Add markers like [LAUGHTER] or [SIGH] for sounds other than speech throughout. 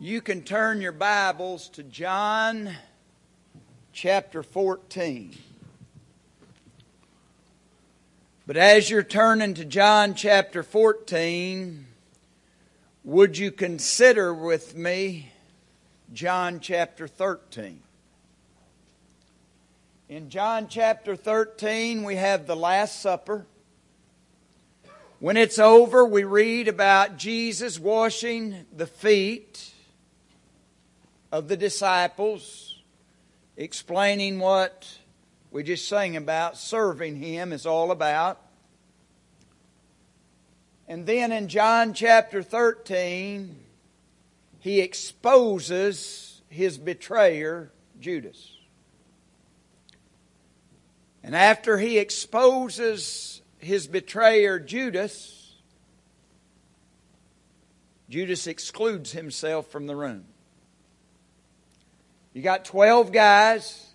You can turn your Bibles to John chapter 14. But as you're turning to John chapter 14, would you consider with me John chapter 13? In John chapter 13, we have the Last Supper. When it's over, we read about Jesus washing the feet of the disciples, explaining what we just sang about, serving Him is all about. And then in John chapter 13, he exposes his betrayer, Judas. And after he exposes his betrayer, Judas, Judas excludes himself from the room. You got 12 guys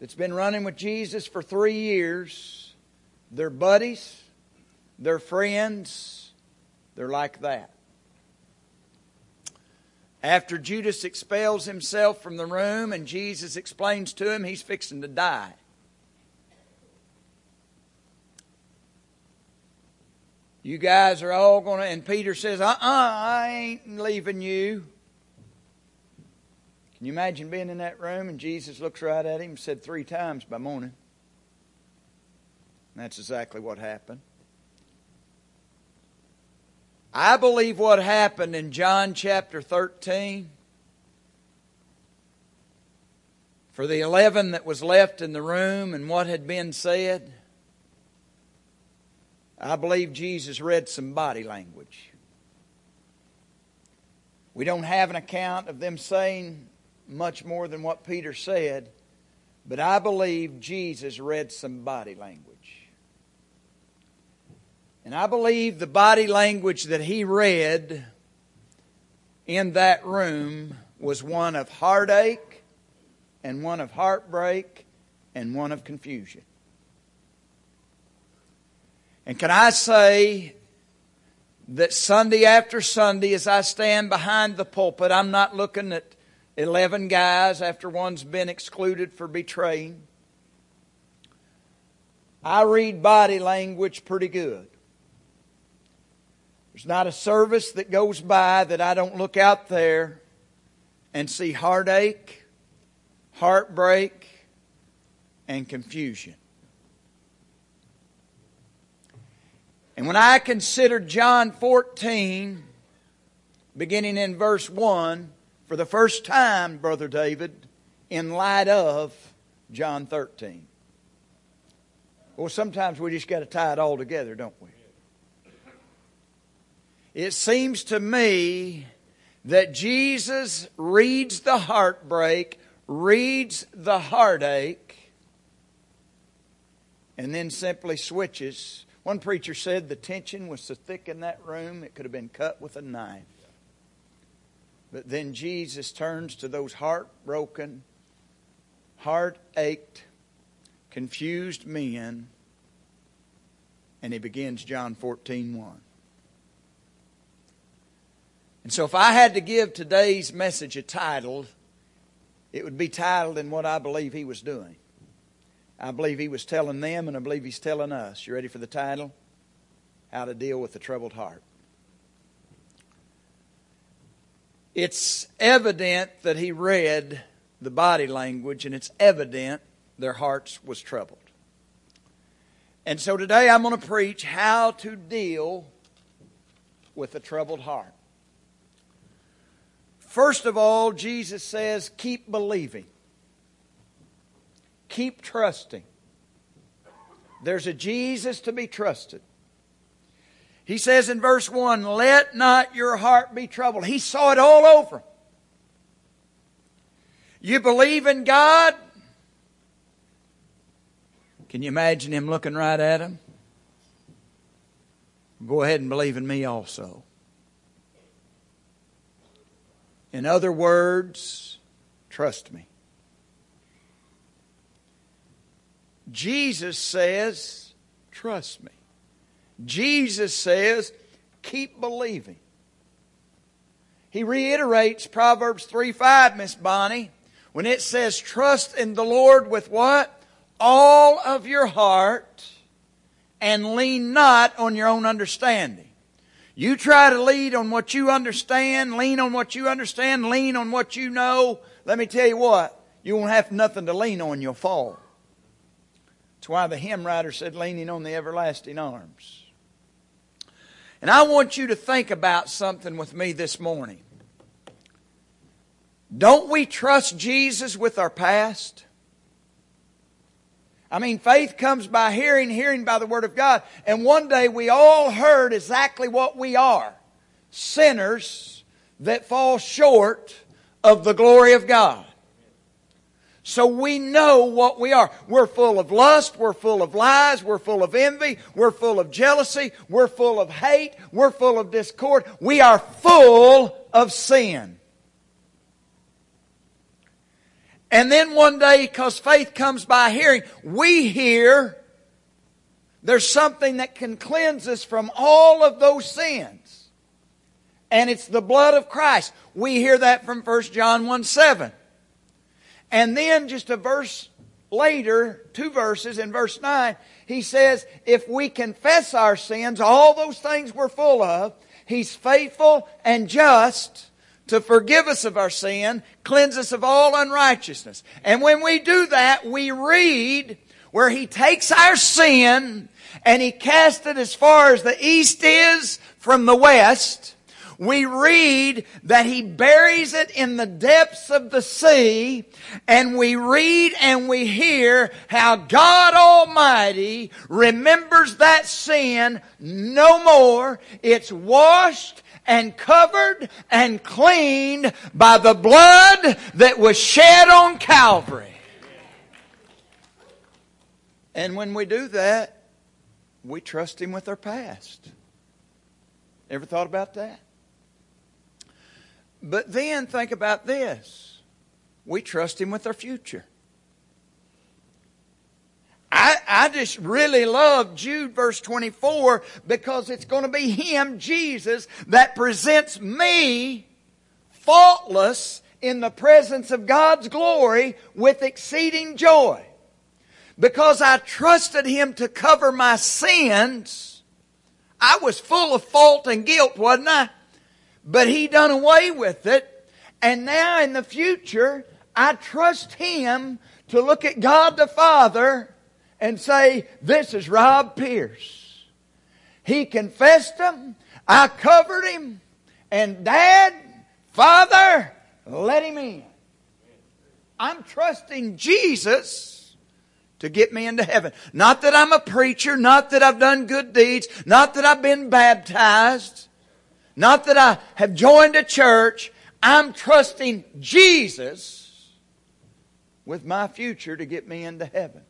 that's been running with Jesus for three years. They're buddies, they're friends, they're like that. After Judas expels himself from the room and Jesus explains to him he's fixing to die. You guys are all going to, and Peter says, uh uh-uh, uh I ain't leaving you. Can you imagine being in that room and Jesus looks right at him and said three times by morning? And that's exactly what happened. I believe what happened in John chapter 13 for the 11 that was left in the room and what had been said, I believe Jesus read some body language. We don't have an account of them saying much more than what Peter said, but I believe Jesus read some body language. And I believe the body language that he read in that room was one of heartache and one of heartbreak and one of confusion. And can I say that Sunday after Sunday, as I stand behind the pulpit, I'm not looking at 11 guys after one's been excluded for betraying. I read body language pretty good. There's not a service that goes by that I don't look out there and see heartache, heartbreak, and confusion. And when I considered John 14, beginning in verse 1, for the first time, Brother David, in light of John 13. Well, sometimes we just got to tie it all together, don't we? It seems to me that Jesus reads the heartbreak, reads the heartache, and then simply switches. One preacher said the tension was so thick in that room it could have been cut with a knife. But then Jesus turns to those heartbroken, heart ached, confused men, and he begins John 14 1. And so, if I had to give today's message a title, it would be titled in what I believe he was doing. I believe he was telling them, and I believe he's telling us. You ready for the title? How to Deal with the Troubled Heart. It's evident that he read the body language, and it's evident their hearts was troubled. And so today I'm going to preach how to deal with a troubled heart. First of all, Jesus says, keep believing, keep trusting. There's a Jesus to be trusted. He says in verse 1, Let not your heart be troubled. He saw it all over. You believe in God? Can you imagine him looking right at him? Go ahead and believe in me also. In other words, trust me. Jesus says, trust me. Jesus says, keep believing. he reiterates Proverbs 3 5, Miss Bonnie, when it says, Trust in the Lord with what? All of your heart and lean not on your own understanding. You try to lead on what you understand, lean on what you understand, lean on what you know. Let me tell you what, you won't have nothing to lean on, you'll fall. That's why the hymn writer said, leaning on the everlasting arms. And I want you to think about something with me this morning. Don't we trust Jesus with our past? I mean, faith comes by hearing, hearing by the Word of God. And one day we all heard exactly what we are sinners that fall short of the glory of God. So we know what we are. We're full of lust. We're full of lies. We're full of envy. We're full of jealousy. We're full of hate. We're full of discord. We are full of sin. And then one day, because faith comes by hearing, we hear there's something that can cleanse us from all of those sins. And it's the blood of Christ. We hear that from 1 John 1 7. And then just a verse later, two verses in verse 9, he says, if we confess our sins, all those things we're full of, he's faithful and just to forgive us of our sin, cleanse us of all unrighteousness. And when we do that, we read where he takes our sin and he casts it as far as the east is from the west we read that he buries it in the depths of the sea, and we read and we hear how God Almighty remembers that sin no more. It's washed and covered and cleaned by the blood that was shed on Calvary. And when we do that, we trust Him with our past. Ever thought about that? But then think about this we trust Him with our future. I, I just really love Jude verse 24 because it's going to be Him, Jesus, that presents me faultless in the presence of God's glory with exceeding joy. Because I trusted Him to cover my sins, I was full of fault and guilt, wasn't I? But he done away with it. And now in the future, I trust him to look at God the Father and say, this is Rob Pierce. He confessed him. I covered him. And dad, father, let him in. I'm trusting Jesus to get me into heaven. Not that I'm a preacher, not that I've done good deeds, not that I've been baptized, not that I have joined a church. I'm trusting Jesus with my future to get me into heaven.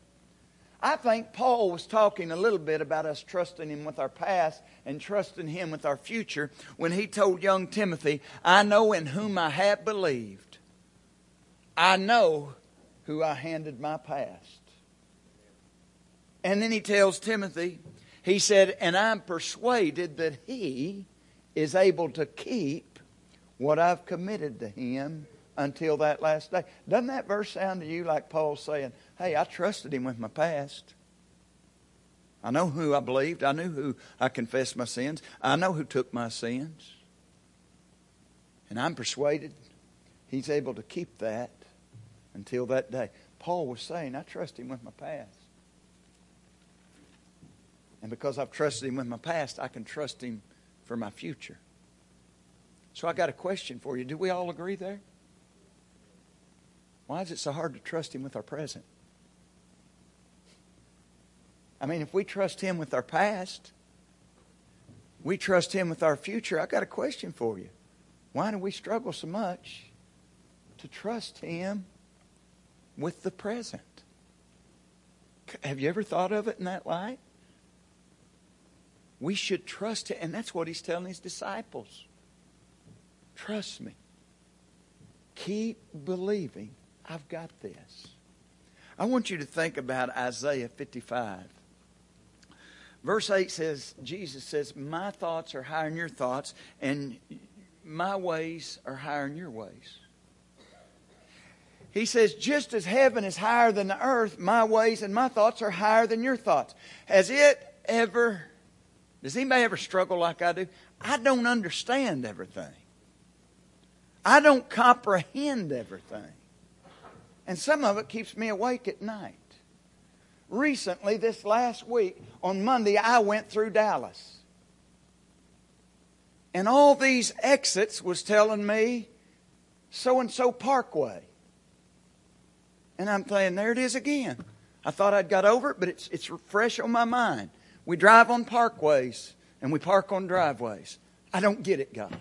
I think Paul was talking a little bit about us trusting him with our past and trusting him with our future when he told young Timothy, I know in whom I have believed. I know who I handed my past. And then he tells Timothy, he said, and I'm persuaded that he is able to keep what I've committed to him until that last day. Doesn't that verse sound to you like Paul saying, Hey, I trusted him with my past. I know who I believed. I knew who I confessed my sins. I know who took my sins. And I'm persuaded he's able to keep that until that day. Paul was saying, I trust him with my past. And because I've trusted him with my past, I can trust him for my future. So I got a question for you. Do we all agree there? Why is it so hard to trust Him with our present? I mean, if we trust Him with our past, we trust Him with our future. I got a question for you. Why do we struggle so much to trust Him with the present? Have you ever thought of it in that light? We should trust him. And that's what he's telling his disciples. Trust me. Keep believing. I've got this. I want you to think about Isaiah 55. Verse 8 says, Jesus says, My thoughts are higher than your thoughts, and My ways are higher than your ways. He says, just as heaven is higher than the earth, my ways and my thoughts are higher than your thoughts. Has it ever, does anybody ever struggle like I do? I don't understand everything. I don't comprehend everything. And some of it keeps me awake at night. Recently, this last week, on Monday, I went through Dallas. And all these exits was telling me so and so Parkway. And I'm thinking, there it is again. I thought I'd got over it, but it's, it's fresh on my mind. We drive on parkways and we park on driveways. I don't get it, God.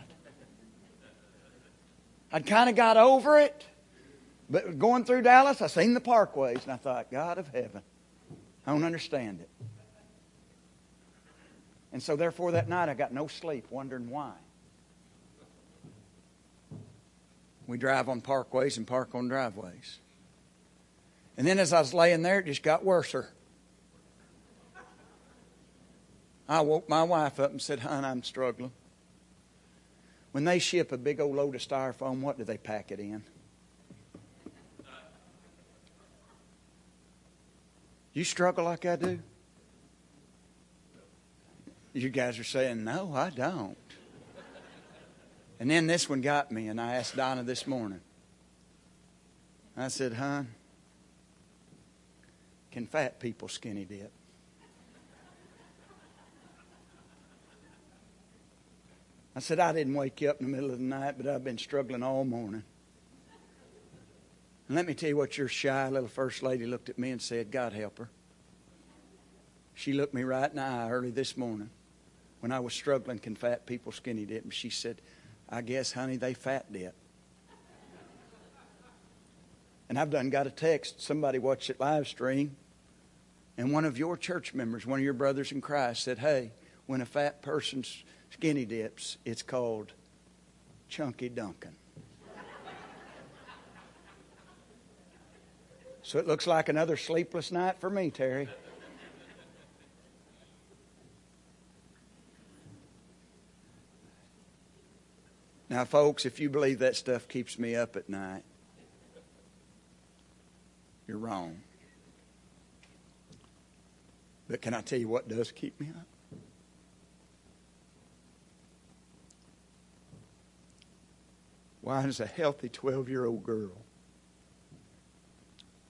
I'd kind of got over it, but going through Dallas, I seen the parkways and I thought, God of heaven, I don't understand it. And so, therefore, that night I got no sleep, wondering why. We drive on parkways and park on driveways. And then as I was laying there, it just got worser. I woke my wife up and said, Hon, I'm struggling. When they ship a big old load of styrofoam, what do they pack it in? You struggle like I do? You guys are saying, No, I don't. And then this one got me, and I asked Donna this morning. I said, Hon, can fat people skinny dip? I said, I didn't wake you up in the middle of the night, but I've been struggling all morning. And let me tell you what your shy little first lady looked at me and said, God help her. She looked me right in the eye early this morning when I was struggling, can fat people skinny dip? And she said, I guess, honey, they fat dip. And I've done got a text. Somebody watched it live stream. And one of your church members, one of your brothers in Christ, said, Hey, when a fat person skinny dips, it's called Chunky Duncan. so it looks like another sleepless night for me, Terry. Now, folks, if you believe that stuff keeps me up at night, you're wrong. But can I tell you what does keep me up? Why does a healthy 12 year old girl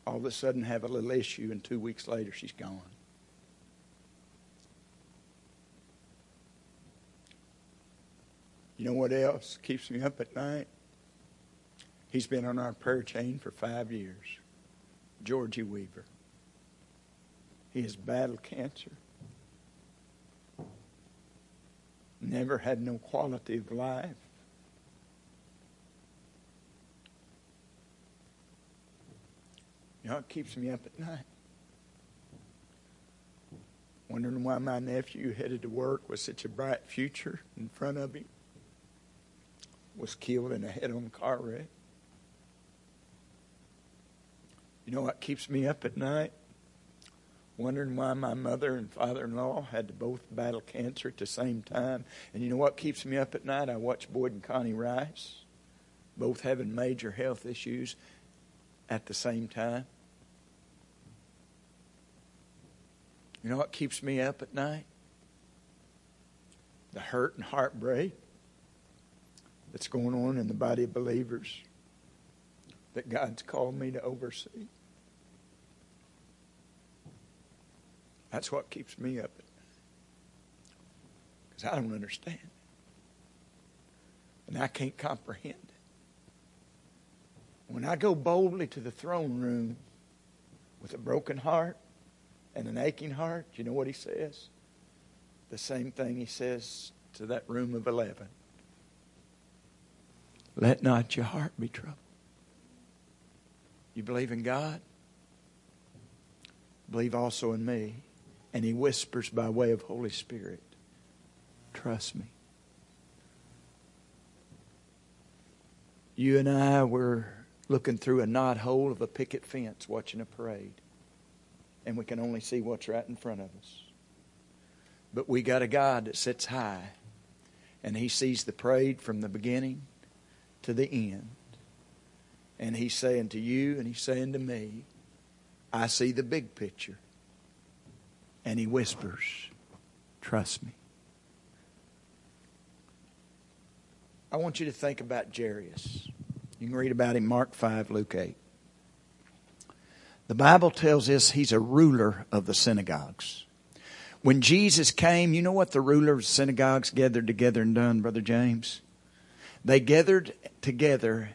all of a sudden have a little issue and two weeks later she's gone? You know what else keeps me up at night? He's been on our prayer chain for five years. Georgie Weaver. He has battled cancer. Never had no quality of life. You know, it keeps me up at night. Wondering why my nephew headed to work with such a bright future in front of him was killed in a head on car wreck. You know what keeps me up at night? Wondering why my mother and father in law had to both battle cancer at the same time. And you know what keeps me up at night? I watch Boyd and Connie Rice, both having major health issues at the same time. You know what keeps me up at night? The hurt and heartbreak that's going on in the body of believers that God's called me to oversee. That's what keeps me up at night. because I don't understand. And I can't comprehend. When I go boldly to the throne room with a broken heart and an aching heart, you know what he says? The same thing he says to that room of 11. Let not your heart be troubled. You believe in God? Believe also in me. And he whispers by way of Holy Spirit, trust me. You and I were looking through a knot hole of a picket fence watching a parade. And we can only see what's right in front of us. But we got a God that sits high and he sees the parade from the beginning to the end. And he's saying to you and he's saying to me, I see the big picture. And he whispers, Trust me. I want you to think about Jairus. You can read about him Mark 5, Luke 8. The Bible tells us he's a ruler of the synagogues. When Jesus came, you know what the rulers of the synagogues gathered together and done, Brother James? They gathered together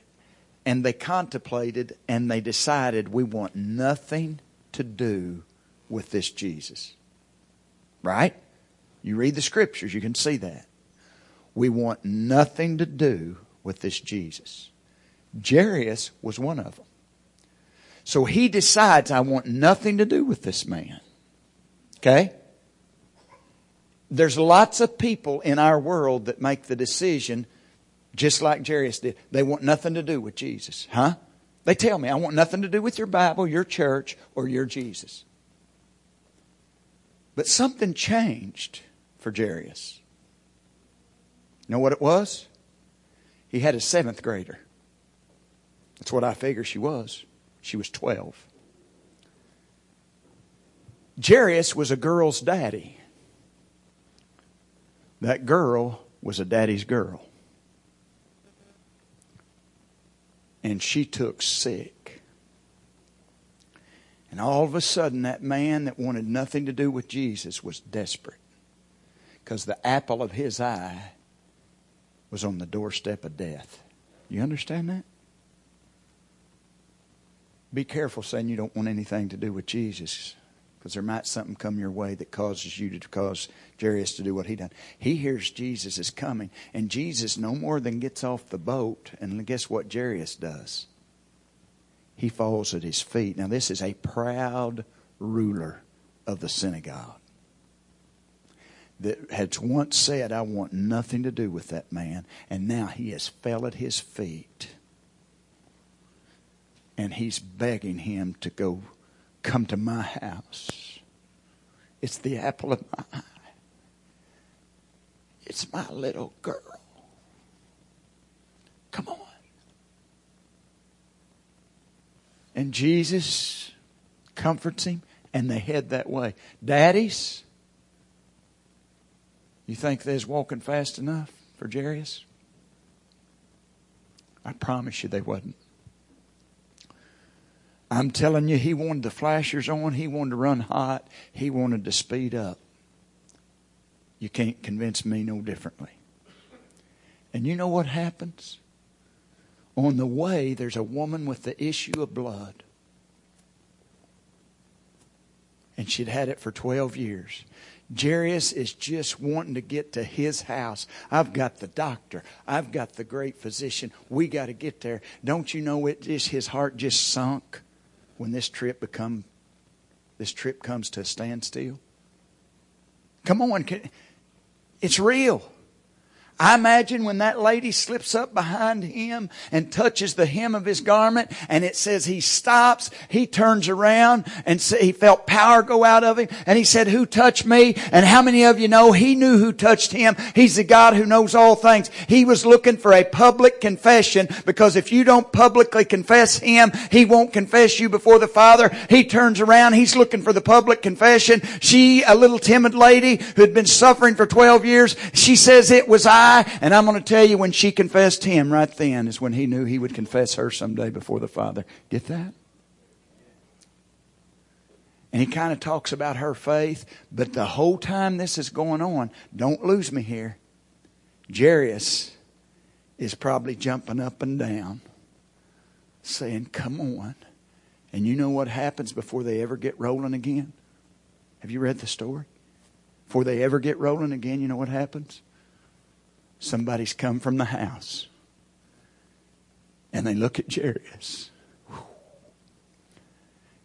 and they contemplated and they decided we want nothing to do with this Jesus. Right? You read the scriptures, you can see that. We want nothing to do with this Jesus. Jairus was one of them. So he decides, I want nothing to do with this man. Okay? There's lots of people in our world that make the decision just like Jairus did. They want nothing to do with Jesus. Huh? They tell me, I want nothing to do with your Bible, your church, or your Jesus. But something changed for Jairus. You know what it was? He had a seventh grader. That's what I figure she was. She was 12. Jairus was a girl's daddy. That girl was a daddy's girl. and she took sick. And all of a sudden, that man that wanted nothing to do with Jesus was desperate because the apple of his eye was on the doorstep of death. You understand that? Be careful saying you don't want anything to do with Jesus because there might something come your way that causes you to cause Jairus to do what he done. He hears Jesus is coming, and Jesus no more than gets off the boat, and guess what Jairus does? He falls at his feet. Now this is a proud ruler of the synagogue that had once said, I want nothing to do with that man, and now he has fell at his feet. And he's begging him to go come to my house. It's the apple of my eye. It's my little girl. Come on. And Jesus comforts him, and they head that way. Daddies, you think they's walking fast enough for Jairus? I promise you they wasn't. I'm telling you, he wanted the flashers on. He wanted to run hot. He wanted to speed up. You can't convince me no differently. And you know what happens? On the way, there's a woman with the issue of blood. And she'd had it for 12 years. Jairus is just wanting to get to his house. I've got the doctor. I've got the great physician. We got to get there. Don't you know it just his heart just sunk? When this trip become this trip comes to a standstill? Come on, it's real. I imagine when that lady slips up behind him and touches the hem of his garment and it says he stops, he turns around and he felt power go out of him and he said, who touched me? And how many of you know he knew who touched him? He's the God who knows all things. He was looking for a public confession because if you don't publicly confess him, he won't confess you before the Father. He turns around, he's looking for the public confession. She, a little timid lady who had been suffering for 12 years, she says it was I and I'm going to tell you when she confessed him right then is when he knew he would confess her someday before the Father. Get that? And he kind of talks about her faith, but the whole time this is going on, don't lose me here. Jairus is probably jumping up and down, saying, Come on. And you know what happens before they ever get rolling again? Have you read the story? Before they ever get rolling again, you know what happens? Somebody's come from the house and they look at Jairus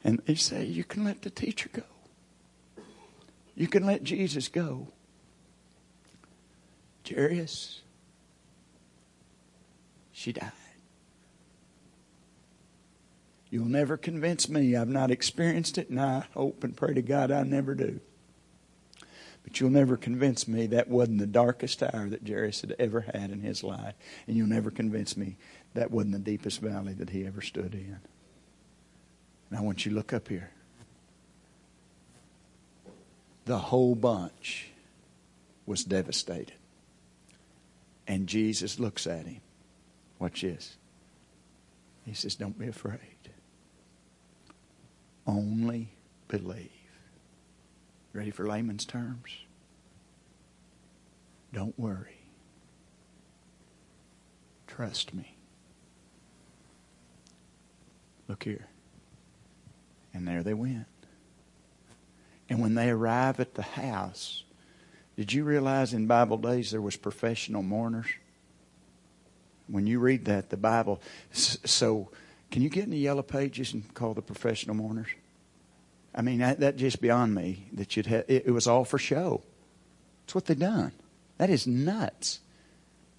and they say, You can let the teacher go. You can let Jesus go. Jairus, she died. You'll never convince me. I've not experienced it, and I hope and pray to God I never do. But you'll never convince me that wasn't the darkest hour that Jairus had ever had in his life. And you'll never convince me that wasn't the deepest valley that he ever stood in. And I want you to look up here. The whole bunch was devastated. And Jesus looks at him. Watch this. He says, Don't be afraid. Only believe. Ready for layman's terms? Don't worry. Trust me. Look here. And there they went. And when they arrive at the house, did you realize in Bible days there was professional mourners? When you read that, the Bible. So, can you get in the yellow pages and call the professional mourners? I mean, that, that just beyond me that you'd have, it, it was all for show. That's what they done. That is nuts.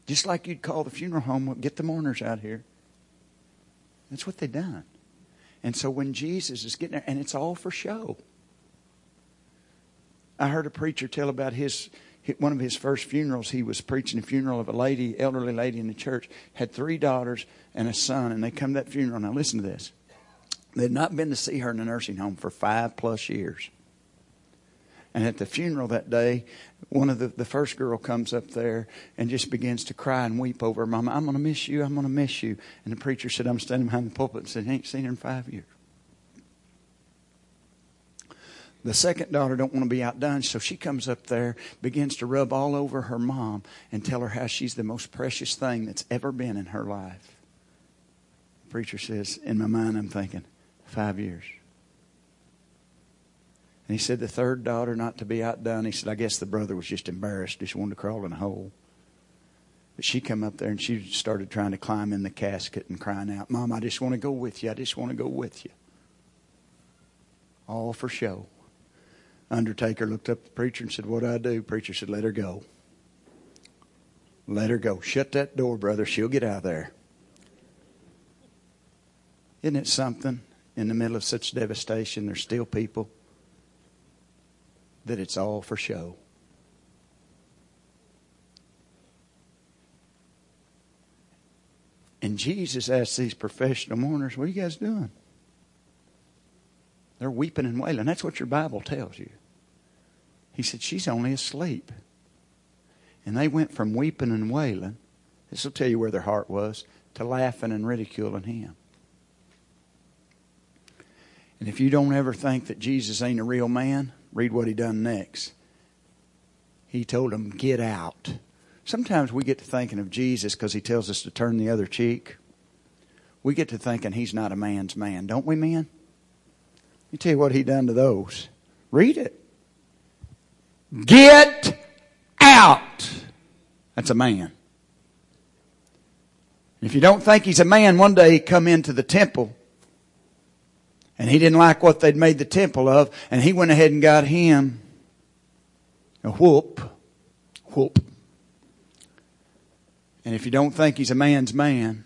Just like you'd call the funeral home, get the mourners out here. That's what they done. And so when Jesus is getting there, and it's all for show. I heard a preacher tell about his one of his first funerals. He was preaching a funeral of a lady, elderly lady in the church, had three daughters and a son, and they come to that funeral. Now listen to this. They had not been to see her in a nursing home for five plus years. And at the funeral that day, one of the, the first girl comes up there and just begins to cry and weep over her mama. I'm going to miss you. I'm going to miss you. And the preacher said, I'm standing behind the pulpit and said, I ain't seen her in five years. The second daughter don't want to be outdone, so she comes up there, begins to rub all over her mom and tell her how she's the most precious thing that's ever been in her life. The preacher says, in my mind, I'm thinking, five years. And he said the third daughter not to be outdone. He said, I guess the brother was just embarrassed, just wanted to crawl in a hole. But she come up there and she started trying to climb in the casket and crying out, Mom, I just want to go with you. I just want to go with you. All for show. Undertaker looked up at the preacher and said, What do I do? Preacher said, Let her go. Let her go. Shut that door, brother. She'll get out of there. Isn't it something? In the middle of such devastation, there's still people that it's all for show. And Jesus asked these professional mourners, What are you guys doing? They're weeping and wailing. That's what your Bible tells you. He said, She's only asleep. And they went from weeping and wailing, this will tell you where their heart was, to laughing and ridiculing him. And if you don't ever think that Jesus ain't a real man, Read what he done next. He told them, Get out. Sometimes we get to thinking of Jesus because he tells us to turn the other cheek. We get to thinking he's not a man's man, don't we, men? Me tell you what he done to those. Read it. Get out. That's a man. If you don't think he's a man, one day he come into the temple and he didn't like what they'd made the temple of, and he went ahead and got him a whoop. Whoop. And if you don't think he's a man's man,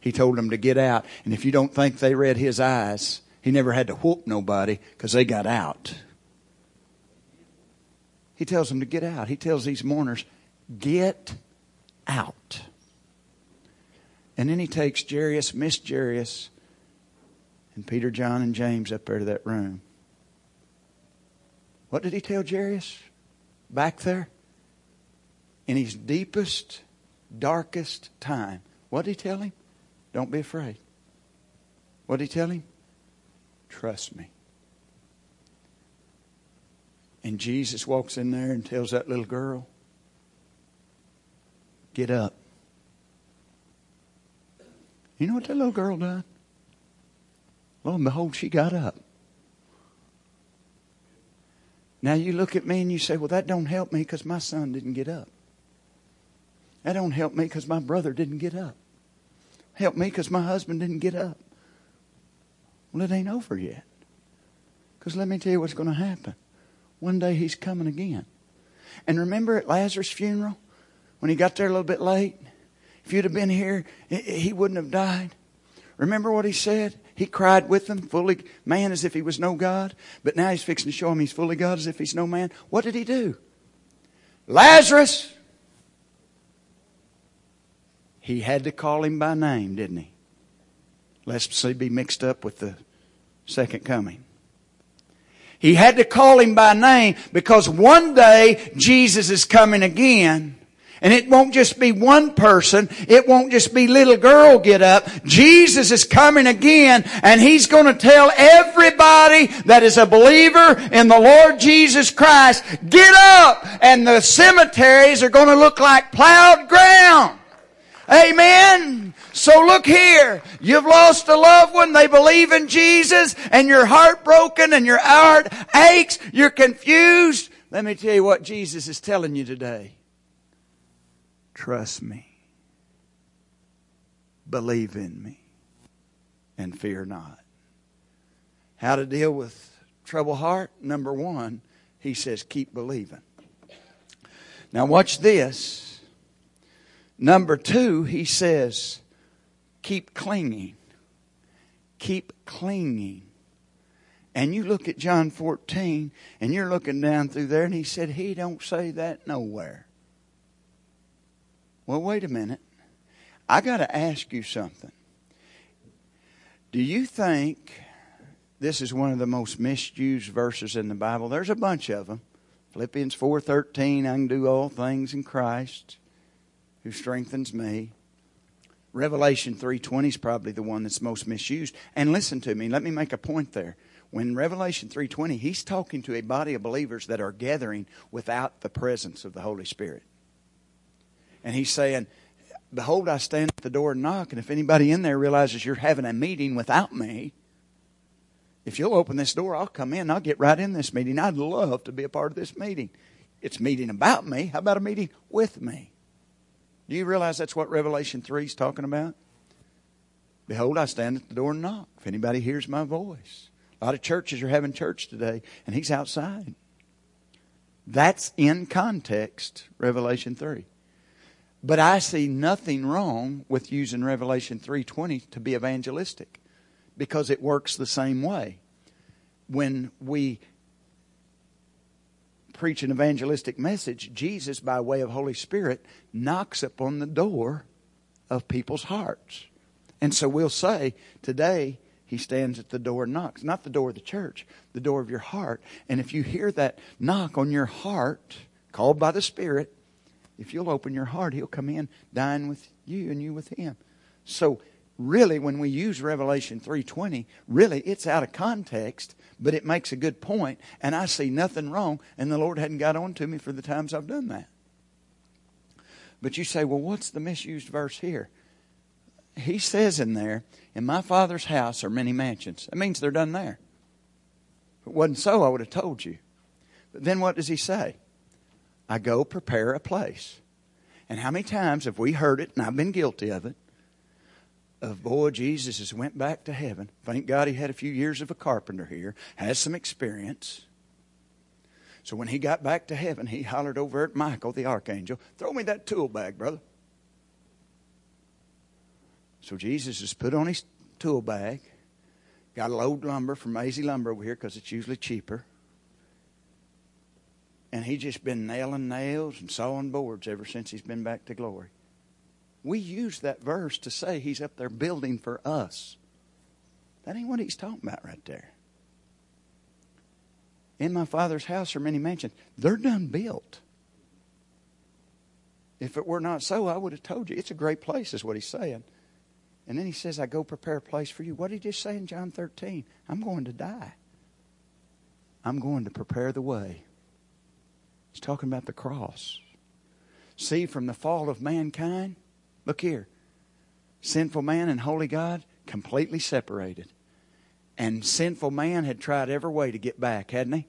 he told them to get out. And if you don't think they read his eyes, he never had to whoop nobody because they got out. He tells them to get out. He tells these mourners, get out. And then he takes Jairus, Miss Jairus, and Peter, John, and James up there to that room. What did he tell Jairus back there? In his deepest, darkest time. What did he tell him? Don't be afraid. What did he tell him? Trust me. And Jesus walks in there and tells that little girl, Get up. You know what that little girl done? Lo and behold, she got up. Now you look at me and you say, well, that don't help me because my son didn't get up. That don't help me because my brother didn't get up. Help me because my husband didn't get up. Well, it ain't over yet. Because let me tell you what's going to happen. One day he's coming again. And remember at Lazarus' funeral, when he got there a little bit late, if you'd have been here, he wouldn't have died. Remember what he said? He cried with them, fully man as if he was no God. But now he's fixing to show him he's fully God as if he's no man. What did he do? Lazarus. He had to call him by name, didn't he? Lest he be mixed up with the second coming. He had to call him by name because one day Jesus is coming again. And it won't just be one person. It won't just be little girl get up. Jesus is coming again and He's going to tell everybody that is a believer in the Lord Jesus Christ, get up! And the cemeteries are going to look like plowed ground. Amen. So look here. You've lost a loved one. They believe in Jesus and you're heartbroken and your heart aches. You're confused. Let me tell you what Jesus is telling you today. Trust me. Believe in me. And fear not. How to deal with trouble heart? Number one, he says, keep believing. Now watch this. Number two, he says, keep clinging. Keep clinging. And you look at John 14 and you're looking down through there and he said, he don't say that nowhere. Well, wait a minute. I got to ask you something. Do you think this is one of the most misused verses in the Bible? There's a bunch of them. Philippians 4:13, I can do all things in Christ who strengthens me. Revelation 3:20 is probably the one that's most misused. And listen to me, let me make a point there. When Revelation 3:20, he's talking to a body of believers that are gathering without the presence of the Holy Spirit. And he's saying, "Behold, I stand at the door and knock, and if anybody in there realizes you're having a meeting without me, if you'll open this door, I'll come in. I'll get right in this meeting. I'd love to be a part of this meeting. It's meeting about me. How about a meeting with me? Do you realize that's what Revelation 3 is talking about? Behold, I stand at the door and knock. If anybody hears my voice. A lot of churches are having church today, and he's outside. That's in context, Revelation 3. But I see nothing wrong with using Revelation 3:20 to be evangelistic because it works the same way. When we preach an evangelistic message, Jesus, by way of Holy Spirit, knocks upon the door of people's hearts. And so we'll say, today, he stands at the door and knocks. Not the door of the church, the door of your heart. And if you hear that knock on your heart, called by the Spirit, if you'll open your heart, he'll come in, dine with you and you with him. So really when we use Revelation 3:20, really it's out of context, but it makes a good point and I see nothing wrong and the Lord hadn't got on to me for the times I've done that. But you say, "Well, what's the misused verse here?" He says in there, "In my Father's house are many mansions." That means they're done there. If it wasn't so, I would have told you. But then what does he say? I go prepare a place. And how many times have we heard it, and I've been guilty of it, of boy Jesus has went back to heaven. Thank God he had a few years of a carpenter here, has some experience. So when he got back to heaven, he hollered over at Michael, the archangel, throw me that tool bag, brother. So Jesus has put on his tool bag, got a load lumber from Maisie Lumber over here because it's usually cheaper. And he's just been nailing nails and sawing boards ever since he's been back to glory. We use that verse to say he's up there building for us. That ain't what he's talking about right there. In my father's house are many mansions. They're done built. If it were not so, I would have told you. It's a great place, is what he's saying. And then he says, I go prepare a place for you. What did he just say in John 13? I'm going to die. I'm going to prepare the way. He's talking about the cross. See, from the fall of mankind, Look here. Sinful man and holy God completely separated. And sinful man had tried every way to get back, hadn't he?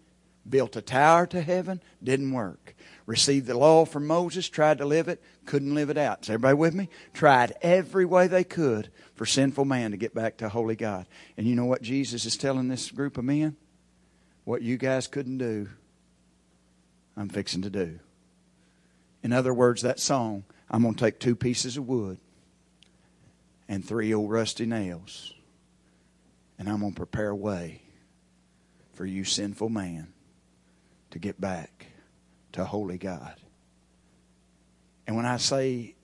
Built a tower to heaven, didn't work. Received the law from Moses, tried to live it, couldn't live it out. Is everybody with me? Tried every way they could for sinful man to get back to holy God. And you know what Jesus is telling this group of men? What you guys couldn't do, I'm fixing to do. In other words, that song, I'm going to take two pieces of wood and three old rusty nails, and I'm going to prepare a way for you, sinful man, to get back to holy God. And when I say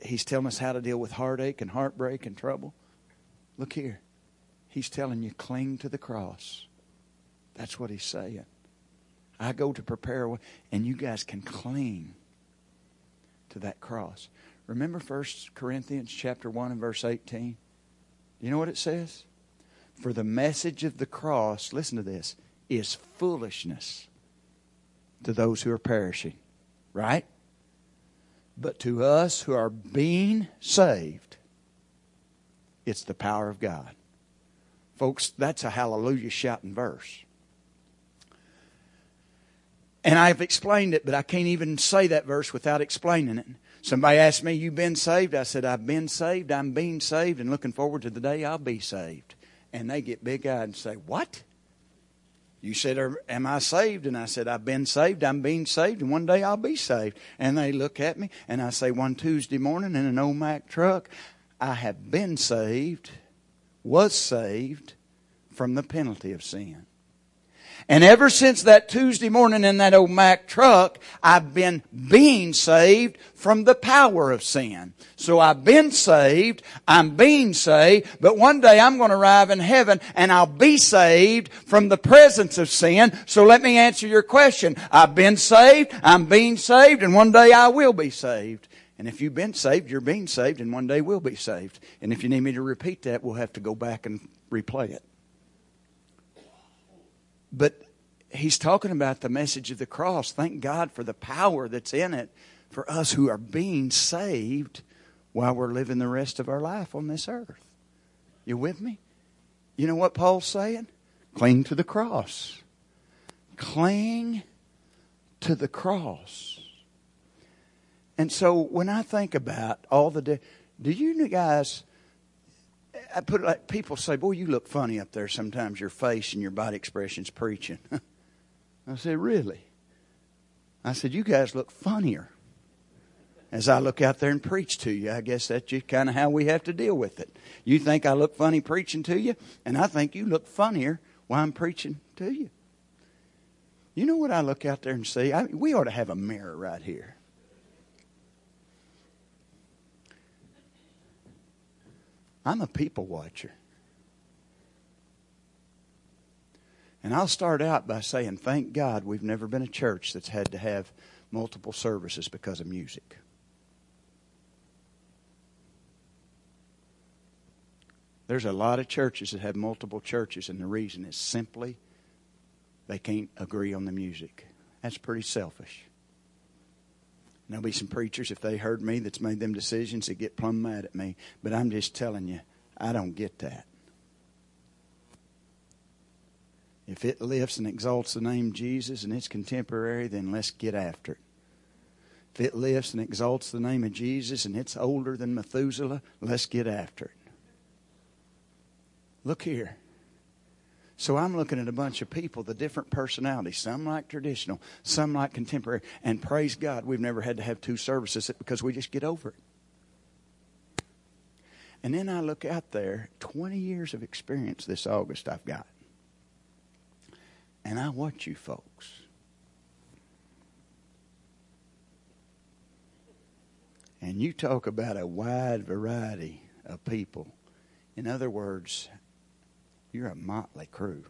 He's telling us how to deal with heartache and heartbreak and trouble, look here. He's telling you, cling to the cross. That's what He's saying. I go to prepare, and you guys can cling to that cross. Remember 1 Corinthians chapter 1 and verse 18? You know what it says? For the message of the cross, listen to this, is foolishness to those who are perishing. Right? But to us who are being saved, it's the power of God. Folks, that's a hallelujah shouting verse. And I've explained it, but I can't even say that verse without explaining it. Somebody asked me, "You've been saved? I said, I've been saved, I'm being saved, and looking forward to the day I'll be saved. And they get big eyed and say, What? You said, Am I saved? And I said, I've been saved, I'm being saved, and one day I'll be saved. And they look at me, and I say, One Tuesday morning in an old Mack truck, I have been saved, was saved from the penalty of sin. And ever since that Tuesday morning in that old Mack truck, I've been being saved from the power of sin. So I've been saved, I'm being saved, but one day I'm going to arrive in heaven and I'll be saved from the presence of sin. So let me answer your question. I've been saved, I'm being saved, and one day I will be saved. And if you've been saved, you're being saved, and one day we'll be saved. And if you need me to repeat that, we'll have to go back and replay it. But he's talking about the message of the cross. Thank God for the power that's in it for us who are being saved while we're living the rest of our life on this earth. You with me? You know what Paul's saying? Cling to the cross. Cling to the cross. And so when I think about all the, do you guys I put it like people say, "Boy, you look funny up there." Sometimes your face and your body expressions preaching. [LAUGHS] I said, "Really?" I said, "You guys look funnier." As I look out there and preach to you, I guess that's just kind of how we have to deal with it. You think I look funny preaching to you, and I think you look funnier while I'm preaching to you. You know what I look out there and see? I, we ought to have a mirror right here. I'm a people watcher. And I'll start out by saying, thank God we've never been a church that's had to have multiple services because of music. There's a lot of churches that have multiple churches, and the reason is simply they can't agree on the music. That's pretty selfish. There'll be some preachers, if they heard me, that's made them decisions that get plumb mad at me. But I'm just telling you, I don't get that. If it lifts and exalts the name Jesus and it's contemporary, then let's get after it. If it lifts and exalts the name of Jesus and it's older than Methuselah, let's get after it. Look here. So I'm looking at a bunch of people, the different personalities. Some like traditional, some like contemporary. And praise God, we've never had to have two services because we just get over it. And then I look out there, 20 years of experience this August I've got. And I watch you folks. And you talk about a wide variety of people. In other words, you're a motley crew.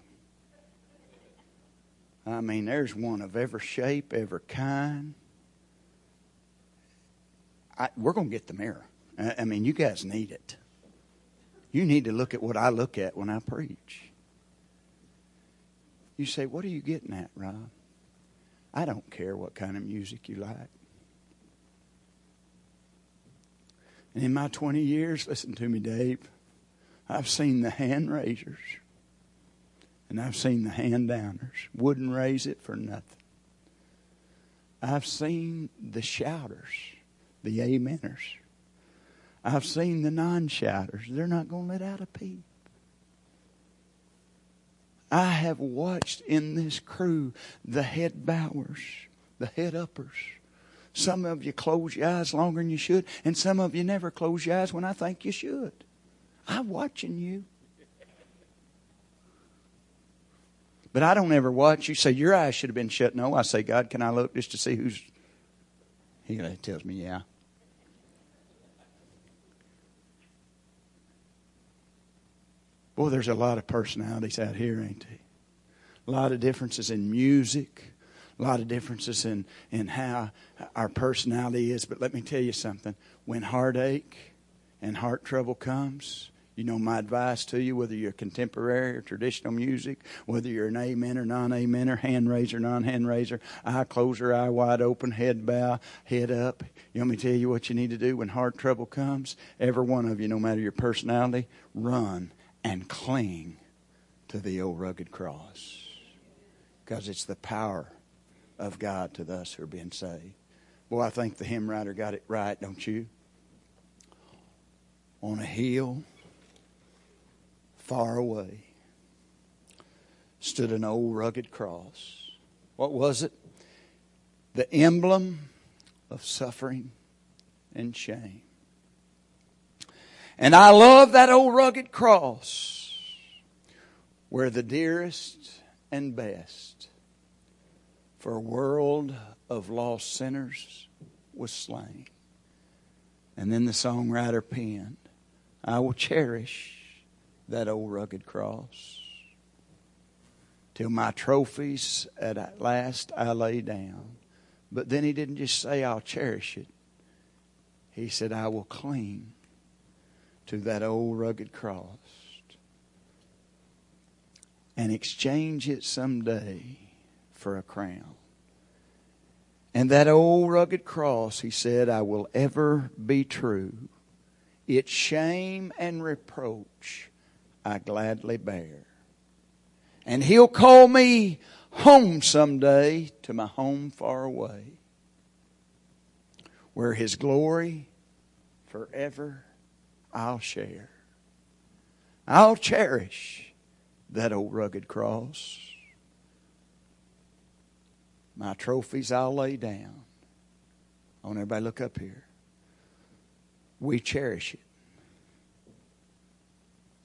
I mean, there's one of every shape, every kind. I, we're going to get the mirror. I, I mean, you guys need it. You need to look at what I look at when I preach. You say, What are you getting at, Rob? I don't care what kind of music you like. And in my 20 years, listen to me, Dave, I've seen the hand raisers and I've seen the hand downers. Wouldn't raise it for nothing. I've seen the shouters, the ameners. I've seen the non shouters. They're not going to let out a peep. I have watched in this crew the head bowers, the head uppers. Some of you close your eyes longer than you should, and some of you never close your eyes when I think you should. I'm watching you. But I don't ever watch. You say, Your eyes should have been shut. No, I say, God, can I look just to see who's. He tells me, yeah. Boy, there's a lot of personalities out here, ain't there? A lot of differences in music, a lot of differences in, in how our personality is. But let me tell you something when heartache and heart trouble comes, you know my advice to you, whether you're contemporary or traditional music, whether you're an amen or non amen or hand raiser, non hand raiser, eye closer, eye wide open, head bow, head up. You want me to tell you what you need to do when hard trouble comes? Every one of you, no matter your personality, run and cling to the old rugged cross. Because it's the power of God to us who are being saved. Boy, I think the hymn writer got it right, don't you? On a hill far away stood an old rugged cross. What was it? The emblem of suffering and shame. And I love that old rugged cross where the dearest and best for a world of lost sinners was slain. And then the songwriter penned, I will cherish that old rugged cross till my trophies at last I lay down. But then he didn't just say, I'll cherish it. He said, I will cling to that old rugged cross and exchange it someday for a crown. And that old rugged cross, he said, I will ever be true. Its shame and reproach I gladly bear. And he'll call me home someday to my home far away, where his glory forever I'll share. I'll cherish that old rugged cross. My trophies I'll lay down. I want everybody look up here. We cherish it.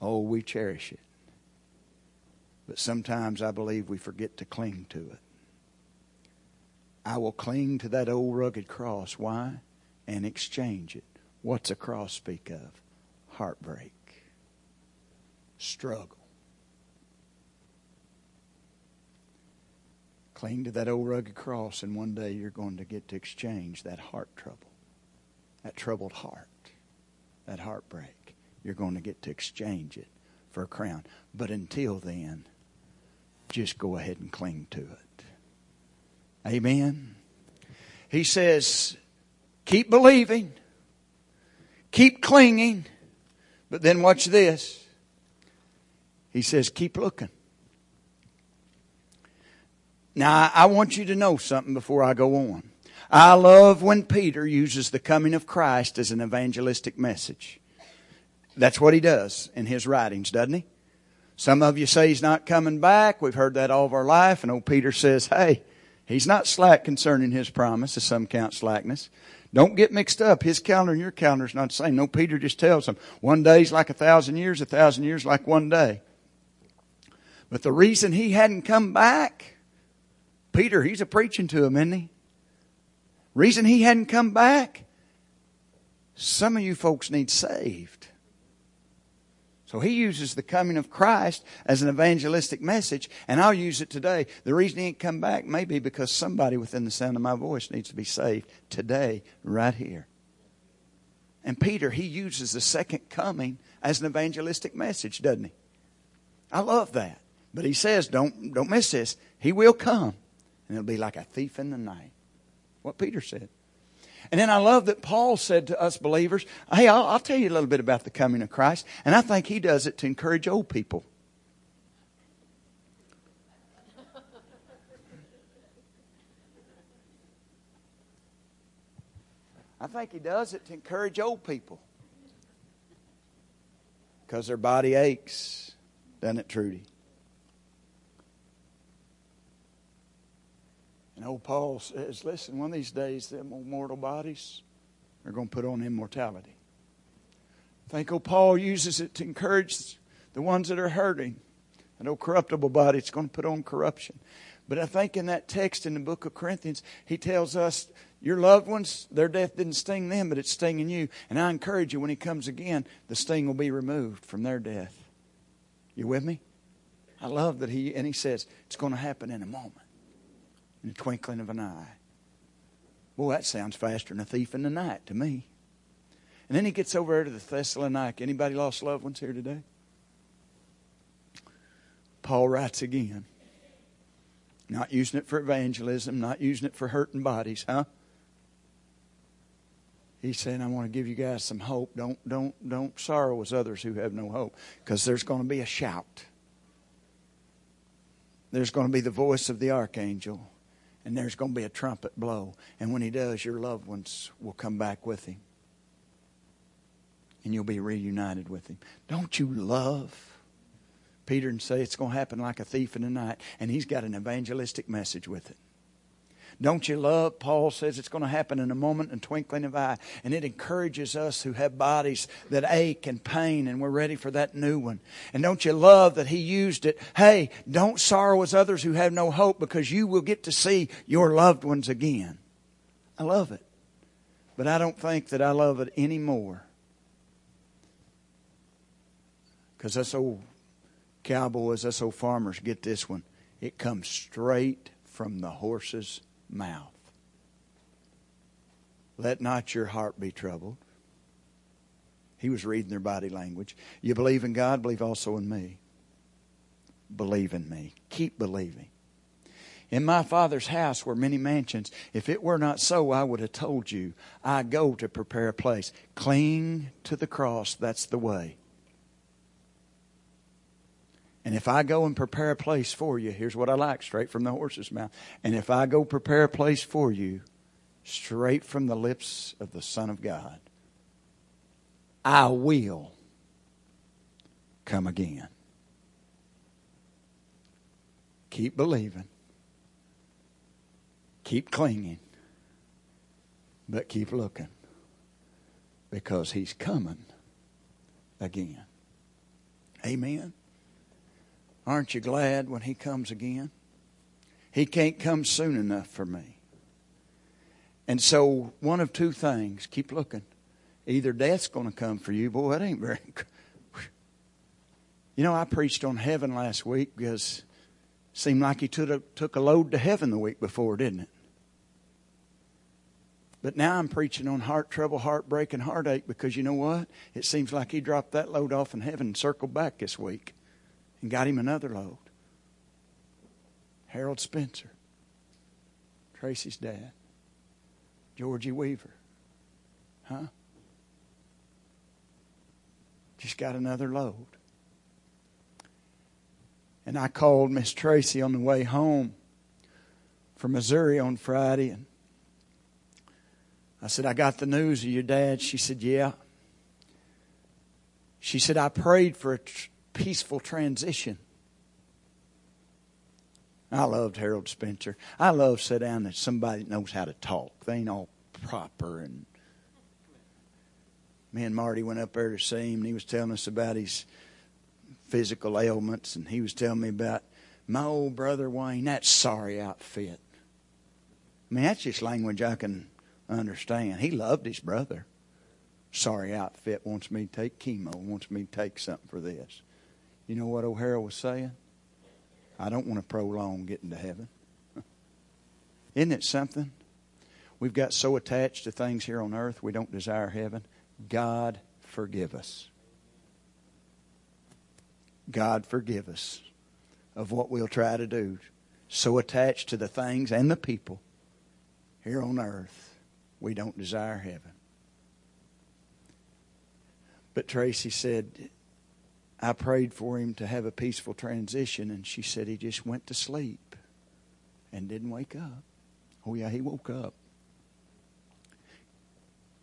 Oh, we cherish it. But sometimes I believe we forget to cling to it. I will cling to that old rugged cross. Why? And exchange it. What's a cross speak of? heartbreak, struggle. Cling to that old rugged cross, and one day you're going to get to exchange that heart trouble, that troubled heart, that heartbreak. You're going to get to exchange it for a crown. But until then, just go ahead and cling to it. Amen. He says, keep believing, keep clinging but then watch this. He says, keep looking. Now, I want you to know something before I go on. I love when Peter uses the coming of Christ as an evangelistic message. That's what he does in his writings, doesn't he? Some of you say he's not coming back. We've heard that all of our life. And old Peter says, hey, he's not slack concerning his promise, as some count slackness. Don't get mixed up. His calendar and your calendar is not the same. No, Peter just tells them one day's like a thousand years, a thousand years like one day. But the reason he hadn't come back, Peter, he's a preaching to him, isn't he? Reason he hadn't come back, some of you folks need saved. So he uses the coming of Christ as an evangelistic message, and I'll use it today. The reason he ain't come back may be because somebody within the sound of my voice needs to be saved today, right here. And Peter, he uses the second coming as an evangelistic message, doesn't he? I love that. But he says, don't, don't miss this. He will come, and it'll be like a thief in the night. What Peter said. And then I love that Paul said to us believers, hey, I'll, I'll tell you a little bit about the coming of Christ. And I think he does it to encourage old people. I think he does it to encourage old people. Because their body aches, doesn't it, Trudy? And old Paul says, listen, one of these days, them mortal bodies are going to put on immortality. I think old Paul uses it to encourage the ones that are hurting. An old corruptible body, it's going to put on corruption. But I think in that text in the book of Corinthians, he tells us Your loved ones, their death didn't sting them, but it's stinging you. And I encourage you, when he comes again, the sting will be removed from their death. You with me? I love that he, and he says, it's going to happen in a moment, in the twinkling of an eye. Well, that sounds faster than a thief in the night to me. And then he gets over to the Thessalonica. Anybody lost loved ones here today? Paul writes again. Not using it for evangelism, not using it for hurting bodies, huh? He's saying, I want to give you guys some hope. Don't, don't, don't sorrow as others who have no hope. Because there's going to be a shout. There's going to be the voice of the archangel. And there's going to be a trumpet blow. And when he does, your loved ones will come back with him. And you'll be reunited with him. Don't you love Peter and say it's going to happen like a thief in the night? And he's got an evangelistic message with it. Don't you love? Paul says it's going to happen in a moment and twinkling of eye. And it encourages us who have bodies that ache and pain, and we're ready for that new one. And don't you love that he used it? Hey, don't sorrow as others who have no hope because you will get to see your loved ones again. I love it. But I don't think that I love it anymore. Because us old cowboys, us old farmers get this one. It comes straight from the horse's mouth. Let not your heart be troubled. He was reading their body language. You believe in God, believe also in me. Believe in me. Keep believing. In my Father's house were many mansions. If it were not so, I would have told you. I go to prepare a place. Cling to the cross. That's the way. And if I go and prepare a place for you, here's what I like straight from the horse's mouth. And if I go prepare a place for you, straight from the lips of the Son of God, I will come again. Keep believing, keep clinging, but keep looking because He's coming again. Amen. Aren't you glad when He comes again? He can't come soon enough for me. And so, one of two things keep looking. Either death's going to come for you. Boy, that ain't very. You know, I preached on heaven last week because it seemed like he took a, took a load to heaven the week before, didn't it? But now I'm preaching on heart trouble, heartbreak, and heartache because you know what? It seems like he dropped that load off in heaven and circled back this week and got him another load. Harold Spencer, Tracy's dad, Georgie Weaver. Huh? Just got another load. And I called Miss Tracy on the way home from Missouri on Friday and I said, I got the news of your dad. She said, Yeah. She said, I prayed for a peaceful transition. I loved Harold Spencer. I love sit down and somebody knows how to talk. They ain't all proper and me and Marty went up there to see him and he was telling us about his physical ailments and he was telling me about my old brother Wayne, that sorry outfit. I mean that's just language I can understand. He loved his brother. Sorry outfit wants me to take chemo, wants me to take something for this. You know what old Harold was saying? I don't want to prolong getting to heaven. [LAUGHS] Isn't it something? We've got so attached to things here on earth we don't desire heaven. God forgive us. God forgive us of what we'll try to do. So attached to the things and the people here on earth, we don't desire heaven. But Tracy said, I prayed for him to have a peaceful transition, and she said he just went to sleep and didn't wake up. Oh, yeah, he woke up.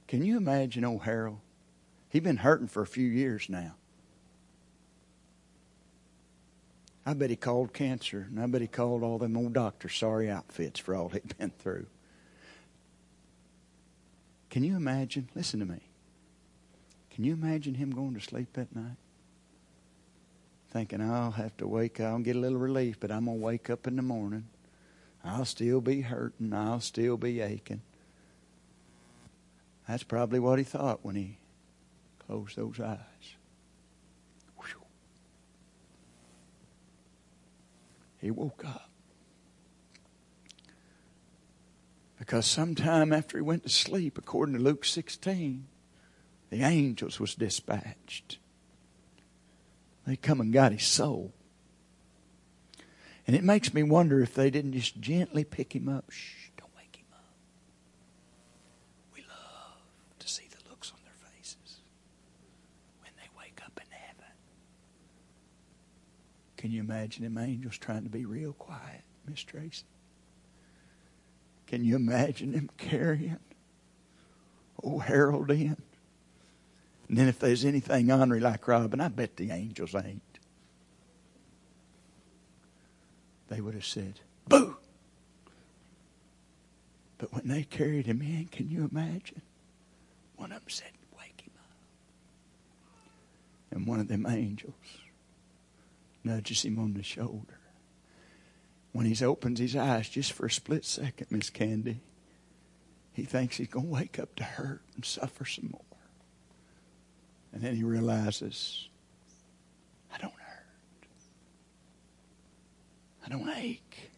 Can you imagine old Harold? He'd been hurting for a few years now. I bet he called cancer, and I bet he called all them old doctor sorry outfits for all he'd [LAUGHS] been through. Can you imagine? Listen to me. Can you imagine him going to sleep that night? Thinking I'll have to wake up, I'll get a little relief, but I'm going to wake up in the morning. I'll still be hurting. I'll still be aching. That's probably what he thought when he closed those eyes. Whew. He woke up. Because sometime after he went to sleep, according to Luke 16, the angels was dispatched. They come and got his soul. And it makes me wonder if they didn't just gently pick him up. Shh, don't wake him up. We love to see the looks on their faces when they wake up in heaven. Can you imagine them angels trying to be real quiet, Miss Tracy? Can you imagine them carrying old Harold in? And then if there's anything ornery like Robin, I bet the angels ain't. They would have said, Boo! But when they carried him in, can you imagine? One of them said, Wake him up. And one of them angels nudges him on the shoulder when he opens his eyes just for a split second, Miss Candy, he thinks he's going to wake up to hurt and suffer some more. And then he realizes, I don't hurt. I don't ache.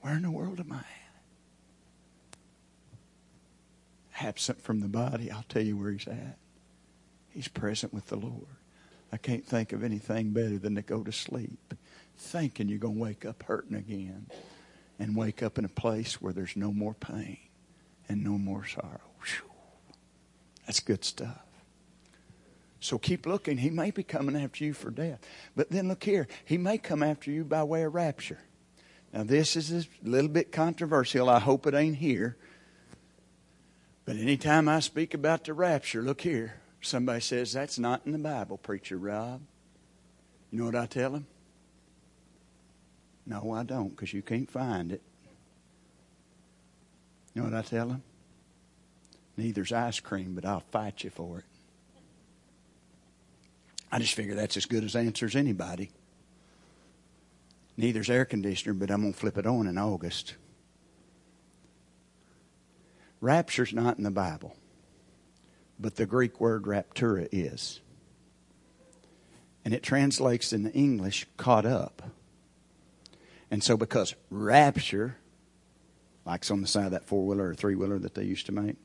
Where in the world am I at? Absent from the body, I'll tell you where he's at. He's present with the Lord. I can't think of anything better than to go to sleep thinking you're going to wake up hurting again and wake up in a place where there's no more pain and no more sorrow. Whew. That's good stuff. So keep looking. He may be coming after you for death. But then look here. He may come after you by way of rapture. Now, this is a little bit controversial. I hope it ain't here. But anytime I speak about the rapture, look here. Somebody says, That's not in the Bible, Preacher Rob. You know what I tell them? No, I don't, because you can't find it. You know what I tell them? Neither's ice cream, but I'll fight you for it. I just figure that's as good as answers anybody. Neither's air conditioner, but I'm going to flip it on in August. Rapture's not in the Bible, but the Greek word raptura is. And it translates in the English caught up. And so, because rapture, like it's on the side of that four wheeler or three wheeler that they used to make,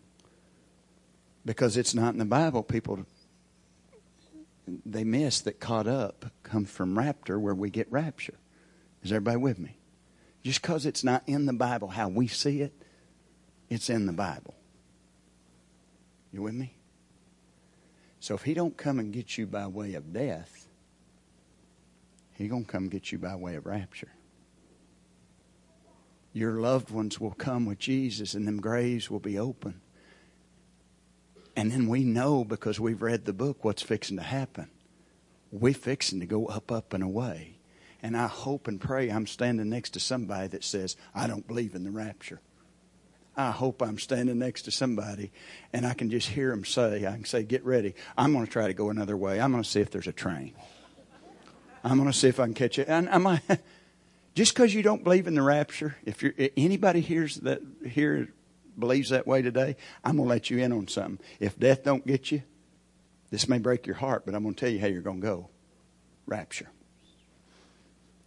because it's not in the Bible, people they miss that caught up comes from rapture, where we get rapture. Is everybody with me? Just because it's not in the Bible how we see it, it's in the Bible. You with me? So if he don't come and get you by way of death, he gonna come get you by way of rapture your loved ones will come with Jesus and them graves will be open. And then we know because we've read the book what's fixing to happen. We're fixing to go up, up, and away. And I hope and pray I'm standing next to somebody that says, I don't believe in the rapture. I hope I'm standing next to somebody and I can just hear them say, I can say, get ready. I'm going to try to go another way. I'm going to see if there's a train. I'm going to see if I can catch it. And I [LAUGHS] just because you don't believe in the rapture, if you're, anybody hears that here believes that way today, I'm going to let you in on something. If death don't get you, this may break your heart, but I'm going to tell you how you're going to go. Rapture.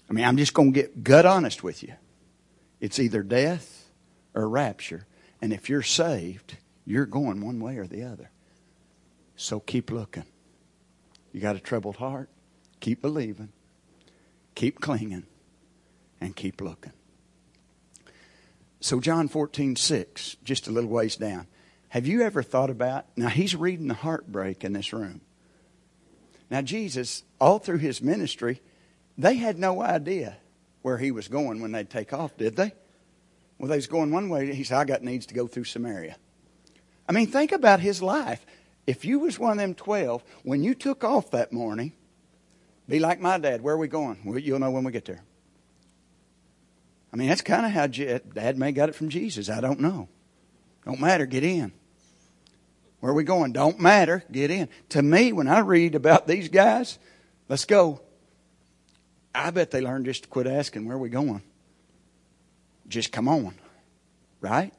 I mean, I'm just going to get gut honest with you. It's either death or rapture. And if you're saved, you're going one way or the other. So keep looking. You got a troubled heart? Keep believing. Keep clinging and keep looking. So, John 14, 6, just a little ways down. Have you ever thought about? Now, he's reading the heartbreak in this room. Now, Jesus, all through his ministry, they had no idea where he was going when they'd take off, did they? Well, they was going one way. He said, I got needs to go through Samaria. I mean, think about his life. If you was one of them 12, when you took off that morning, be like my dad. Where are we going? Well, you'll know when we get there. I mean, that's kind of how Dad may got it from Jesus. I don't know. Don't matter. Get in. Where are we going? Don't matter. Get in. To me, when I read about these guys, let's go. I bet they learned just to quit asking, where are we going? Just come on. Right?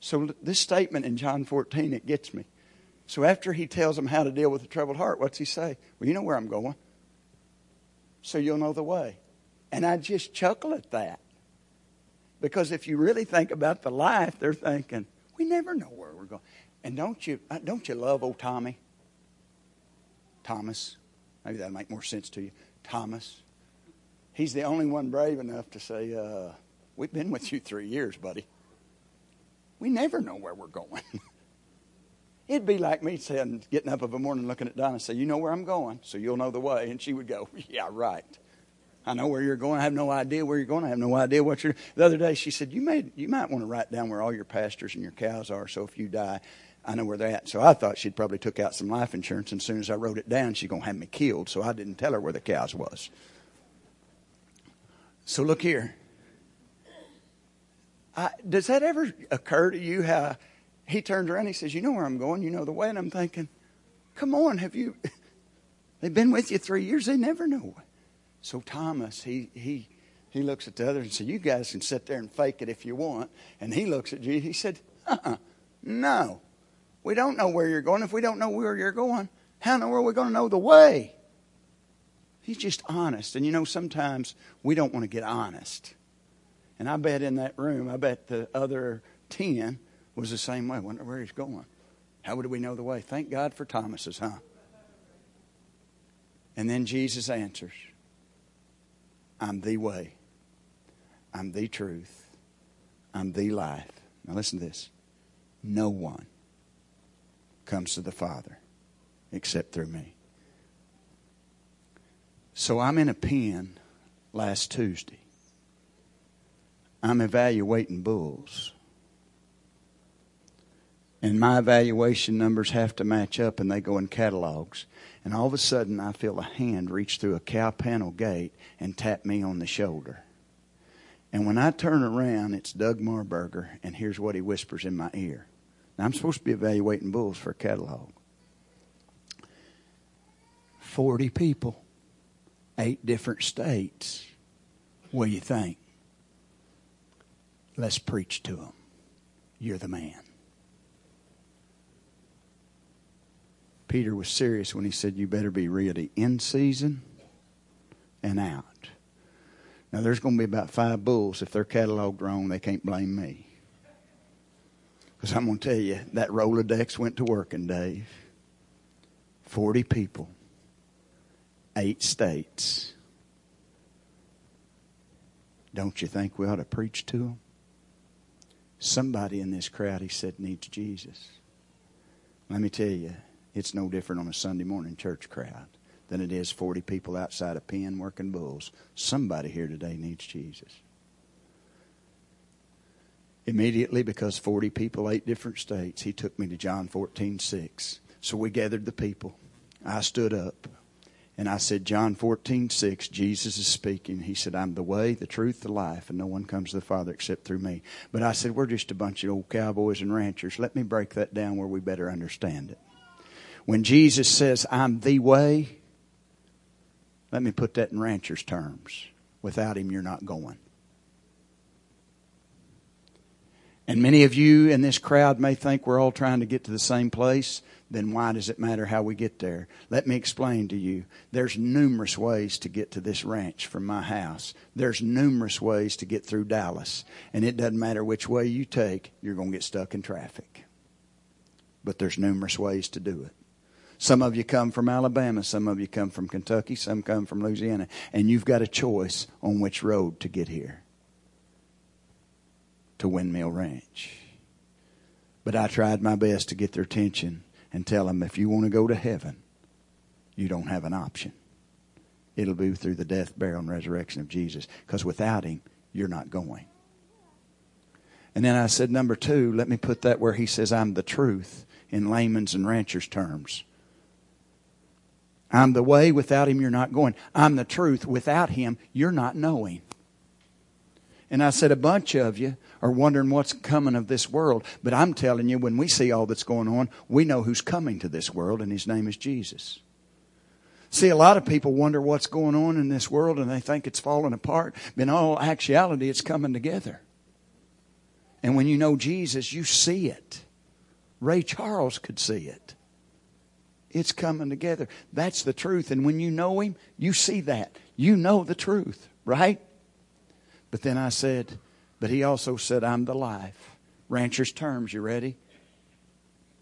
So this statement in John 14, it gets me. So after he tells them how to deal with a troubled heart, what's he say? Well, you know where I'm going. So you'll know the way. And I just chuckle at that. Because if you really think about the life, they're thinking, we never know where we're going. And don't you, uh, don't you love old Tommy? Thomas. Maybe that'll make more sense to you. Thomas. He's the only one brave enough to say, uh, We've been with you three years, buddy. We never know where we're going. [LAUGHS] It'd be like me saying, getting up of a morning looking at Donna and say, You know where I'm going, so you'll know the way. And she would go, [LAUGHS] Yeah, right. I know where you're going. I have no idea where you're going. I have no idea what you're. The other day, she said, "You made. You might want to write down where all your pastures and your cows are, so if you die, I know where they're at." So I thought she'd probably took out some life insurance, and as soon as I wrote it down, she's gonna have me killed. So I didn't tell her where the cows was. So look here. I, does that ever occur to you? How he turns around, he says, "You know where I'm going. You know the way." And I'm thinking, "Come on, have you? [LAUGHS] They've been with you three years. They never know." So Thomas, he he he looks at the others and said, "You guys can sit there and fake it if you want." And he looks at Jesus. He said, "Uh-uh, no, we don't know where you're going. If we don't know where you're going, how in the world are we going to know the way?" He's just honest, and you know sometimes we don't want to get honest. And I bet in that room, I bet the other ten was the same way. Wonder where he's going. How would we know the way? Thank God for Thomas's, huh? And then Jesus answers. I'm the way. I'm the truth. I'm the life. Now listen to this. No one comes to the Father except through me. So I'm in a pen last Tuesday. I'm evaluating bulls. And my evaluation numbers have to match up and they go in catalogs. And all of a sudden, I feel a hand reach through a cow panel gate and tap me on the shoulder. And when I turn around, it's Doug Marburger, and here's what he whispers in my ear. Now, I'm supposed to be evaluating bulls for a catalog. 40 people, eight different states. What do you think? Let's preach to them. You're the man. Peter was serious when he said, You better be ready in season and out. Now, there's going to be about five bulls. If they're cataloged wrong, they can't blame me. Because I'm going to tell you, that Rolodex went to working, Dave. 40 people, eight states. Don't you think we ought to preach to them? Somebody in this crowd, he said, needs Jesus. Let me tell you, it's no different on a Sunday morning church crowd than it is 40 people outside a pen working bulls. Somebody here today needs Jesus. Immediately, because 40 people, eight different states, he took me to John 14, 6. So we gathered the people. I stood up and I said, John 14, 6, Jesus is speaking. He said, I'm the way, the truth, the life, and no one comes to the Father except through me. But I said, We're just a bunch of old cowboys and ranchers. Let me break that down where we better understand it. When Jesus says, I'm the way, let me put that in rancher's terms. Without him, you're not going. And many of you in this crowd may think we're all trying to get to the same place. Then why does it matter how we get there? Let me explain to you. There's numerous ways to get to this ranch from my house. There's numerous ways to get through Dallas. And it doesn't matter which way you take, you're going to get stuck in traffic. But there's numerous ways to do it. Some of you come from Alabama, some of you come from Kentucky, some come from Louisiana, and you've got a choice on which road to get here to Windmill Ranch. But I tried my best to get their attention and tell them if you want to go to heaven, you don't have an option. It'll be through the death, burial, and resurrection of Jesus, because without Him, you're not going. And then I said, number two, let me put that where He says, I'm the truth in layman's and rancher's terms. I'm the way. Without him, you're not going. I'm the truth. Without him, you're not knowing. And I said, a bunch of you are wondering what's coming of this world. But I'm telling you, when we see all that's going on, we know who's coming to this world, and his name is Jesus. See, a lot of people wonder what's going on in this world, and they think it's falling apart. But in all actuality, it's coming together. And when you know Jesus, you see it. Ray Charles could see it. It's coming together. That's the truth. And when you know Him, you see that. You know the truth, right? But then I said, but He also said, I'm the life. Rancher's terms, you ready?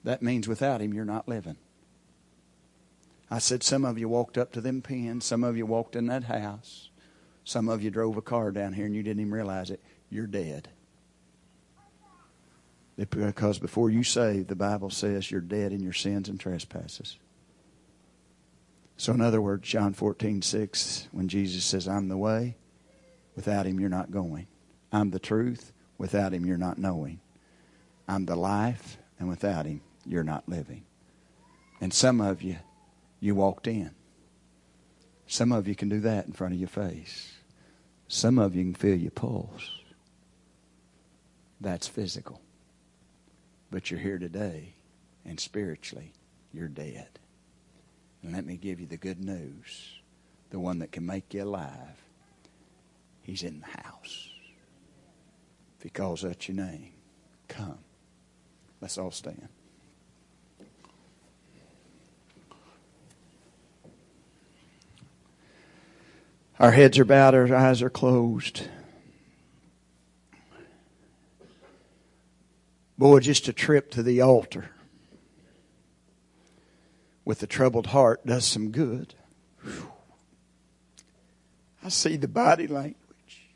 That means without Him, you're not living. I said, some of you walked up to them pens. Some of you walked in that house. Some of you drove a car down here and you didn't even realize it. You're dead. Because before you save, the Bible says you're dead in your sins and trespasses. So, in other words, John 14, 6, when Jesus says, I'm the way, without him you're not going. I'm the truth, without him you're not knowing. I'm the life, and without him you're not living. And some of you, you walked in. Some of you can do that in front of your face. Some of you can feel your pulse. That's physical. But you're here today, and spiritually, you're dead. And let me give you the good news the one that can make you alive. He's in the house. If he calls out your name, come. Let's all stand. Our heads are bowed, our eyes are closed. Boy, just a trip to the altar with a troubled heart does some good. I see the body language.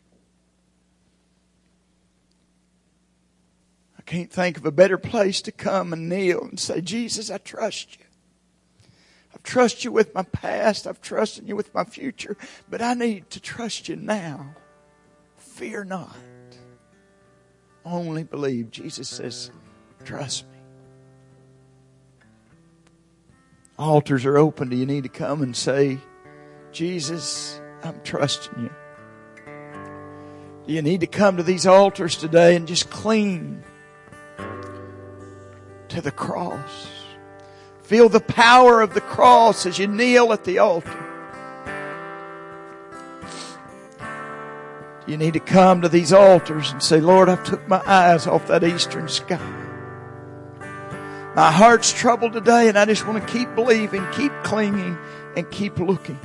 I can't think of a better place to come and kneel and say, Jesus, I trust you. I've trusted you with my past. I've trusted you with my future. But I need to trust you now. Fear not. Only believe. Jesus says, trust me. Altars are open. Do you need to come and say, Jesus, I'm trusting you? Do you need to come to these altars today and just cling to the cross? Feel the power of the cross as you kneel at the altar. You need to come to these altars and say, Lord, I've took my eyes off that eastern sky. My heart's troubled today and I just want to keep believing, keep clinging, and keep looking.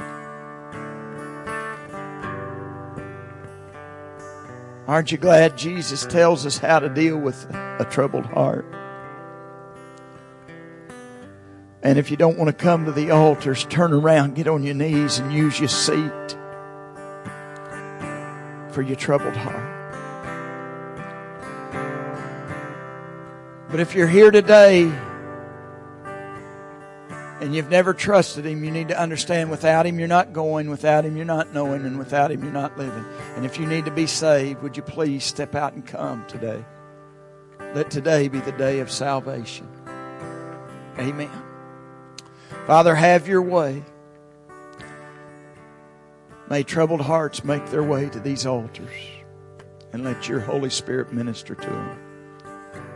Aren't you glad Jesus tells us how to deal with a troubled heart? And if you don't want to come to the altars, turn around, get on your knees, and use your seat for your troubled heart. But if you're here today and you've never trusted Him, you need to understand without Him you're not going, without Him you're not knowing, and without Him you're not living. And if you need to be saved, would you please step out and come today? Let today be the day of salvation. Amen. Father, have your way. May troubled hearts make their way to these altars and let your Holy Spirit minister to them.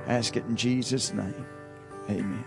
Ask it in Jesus' name. Amen.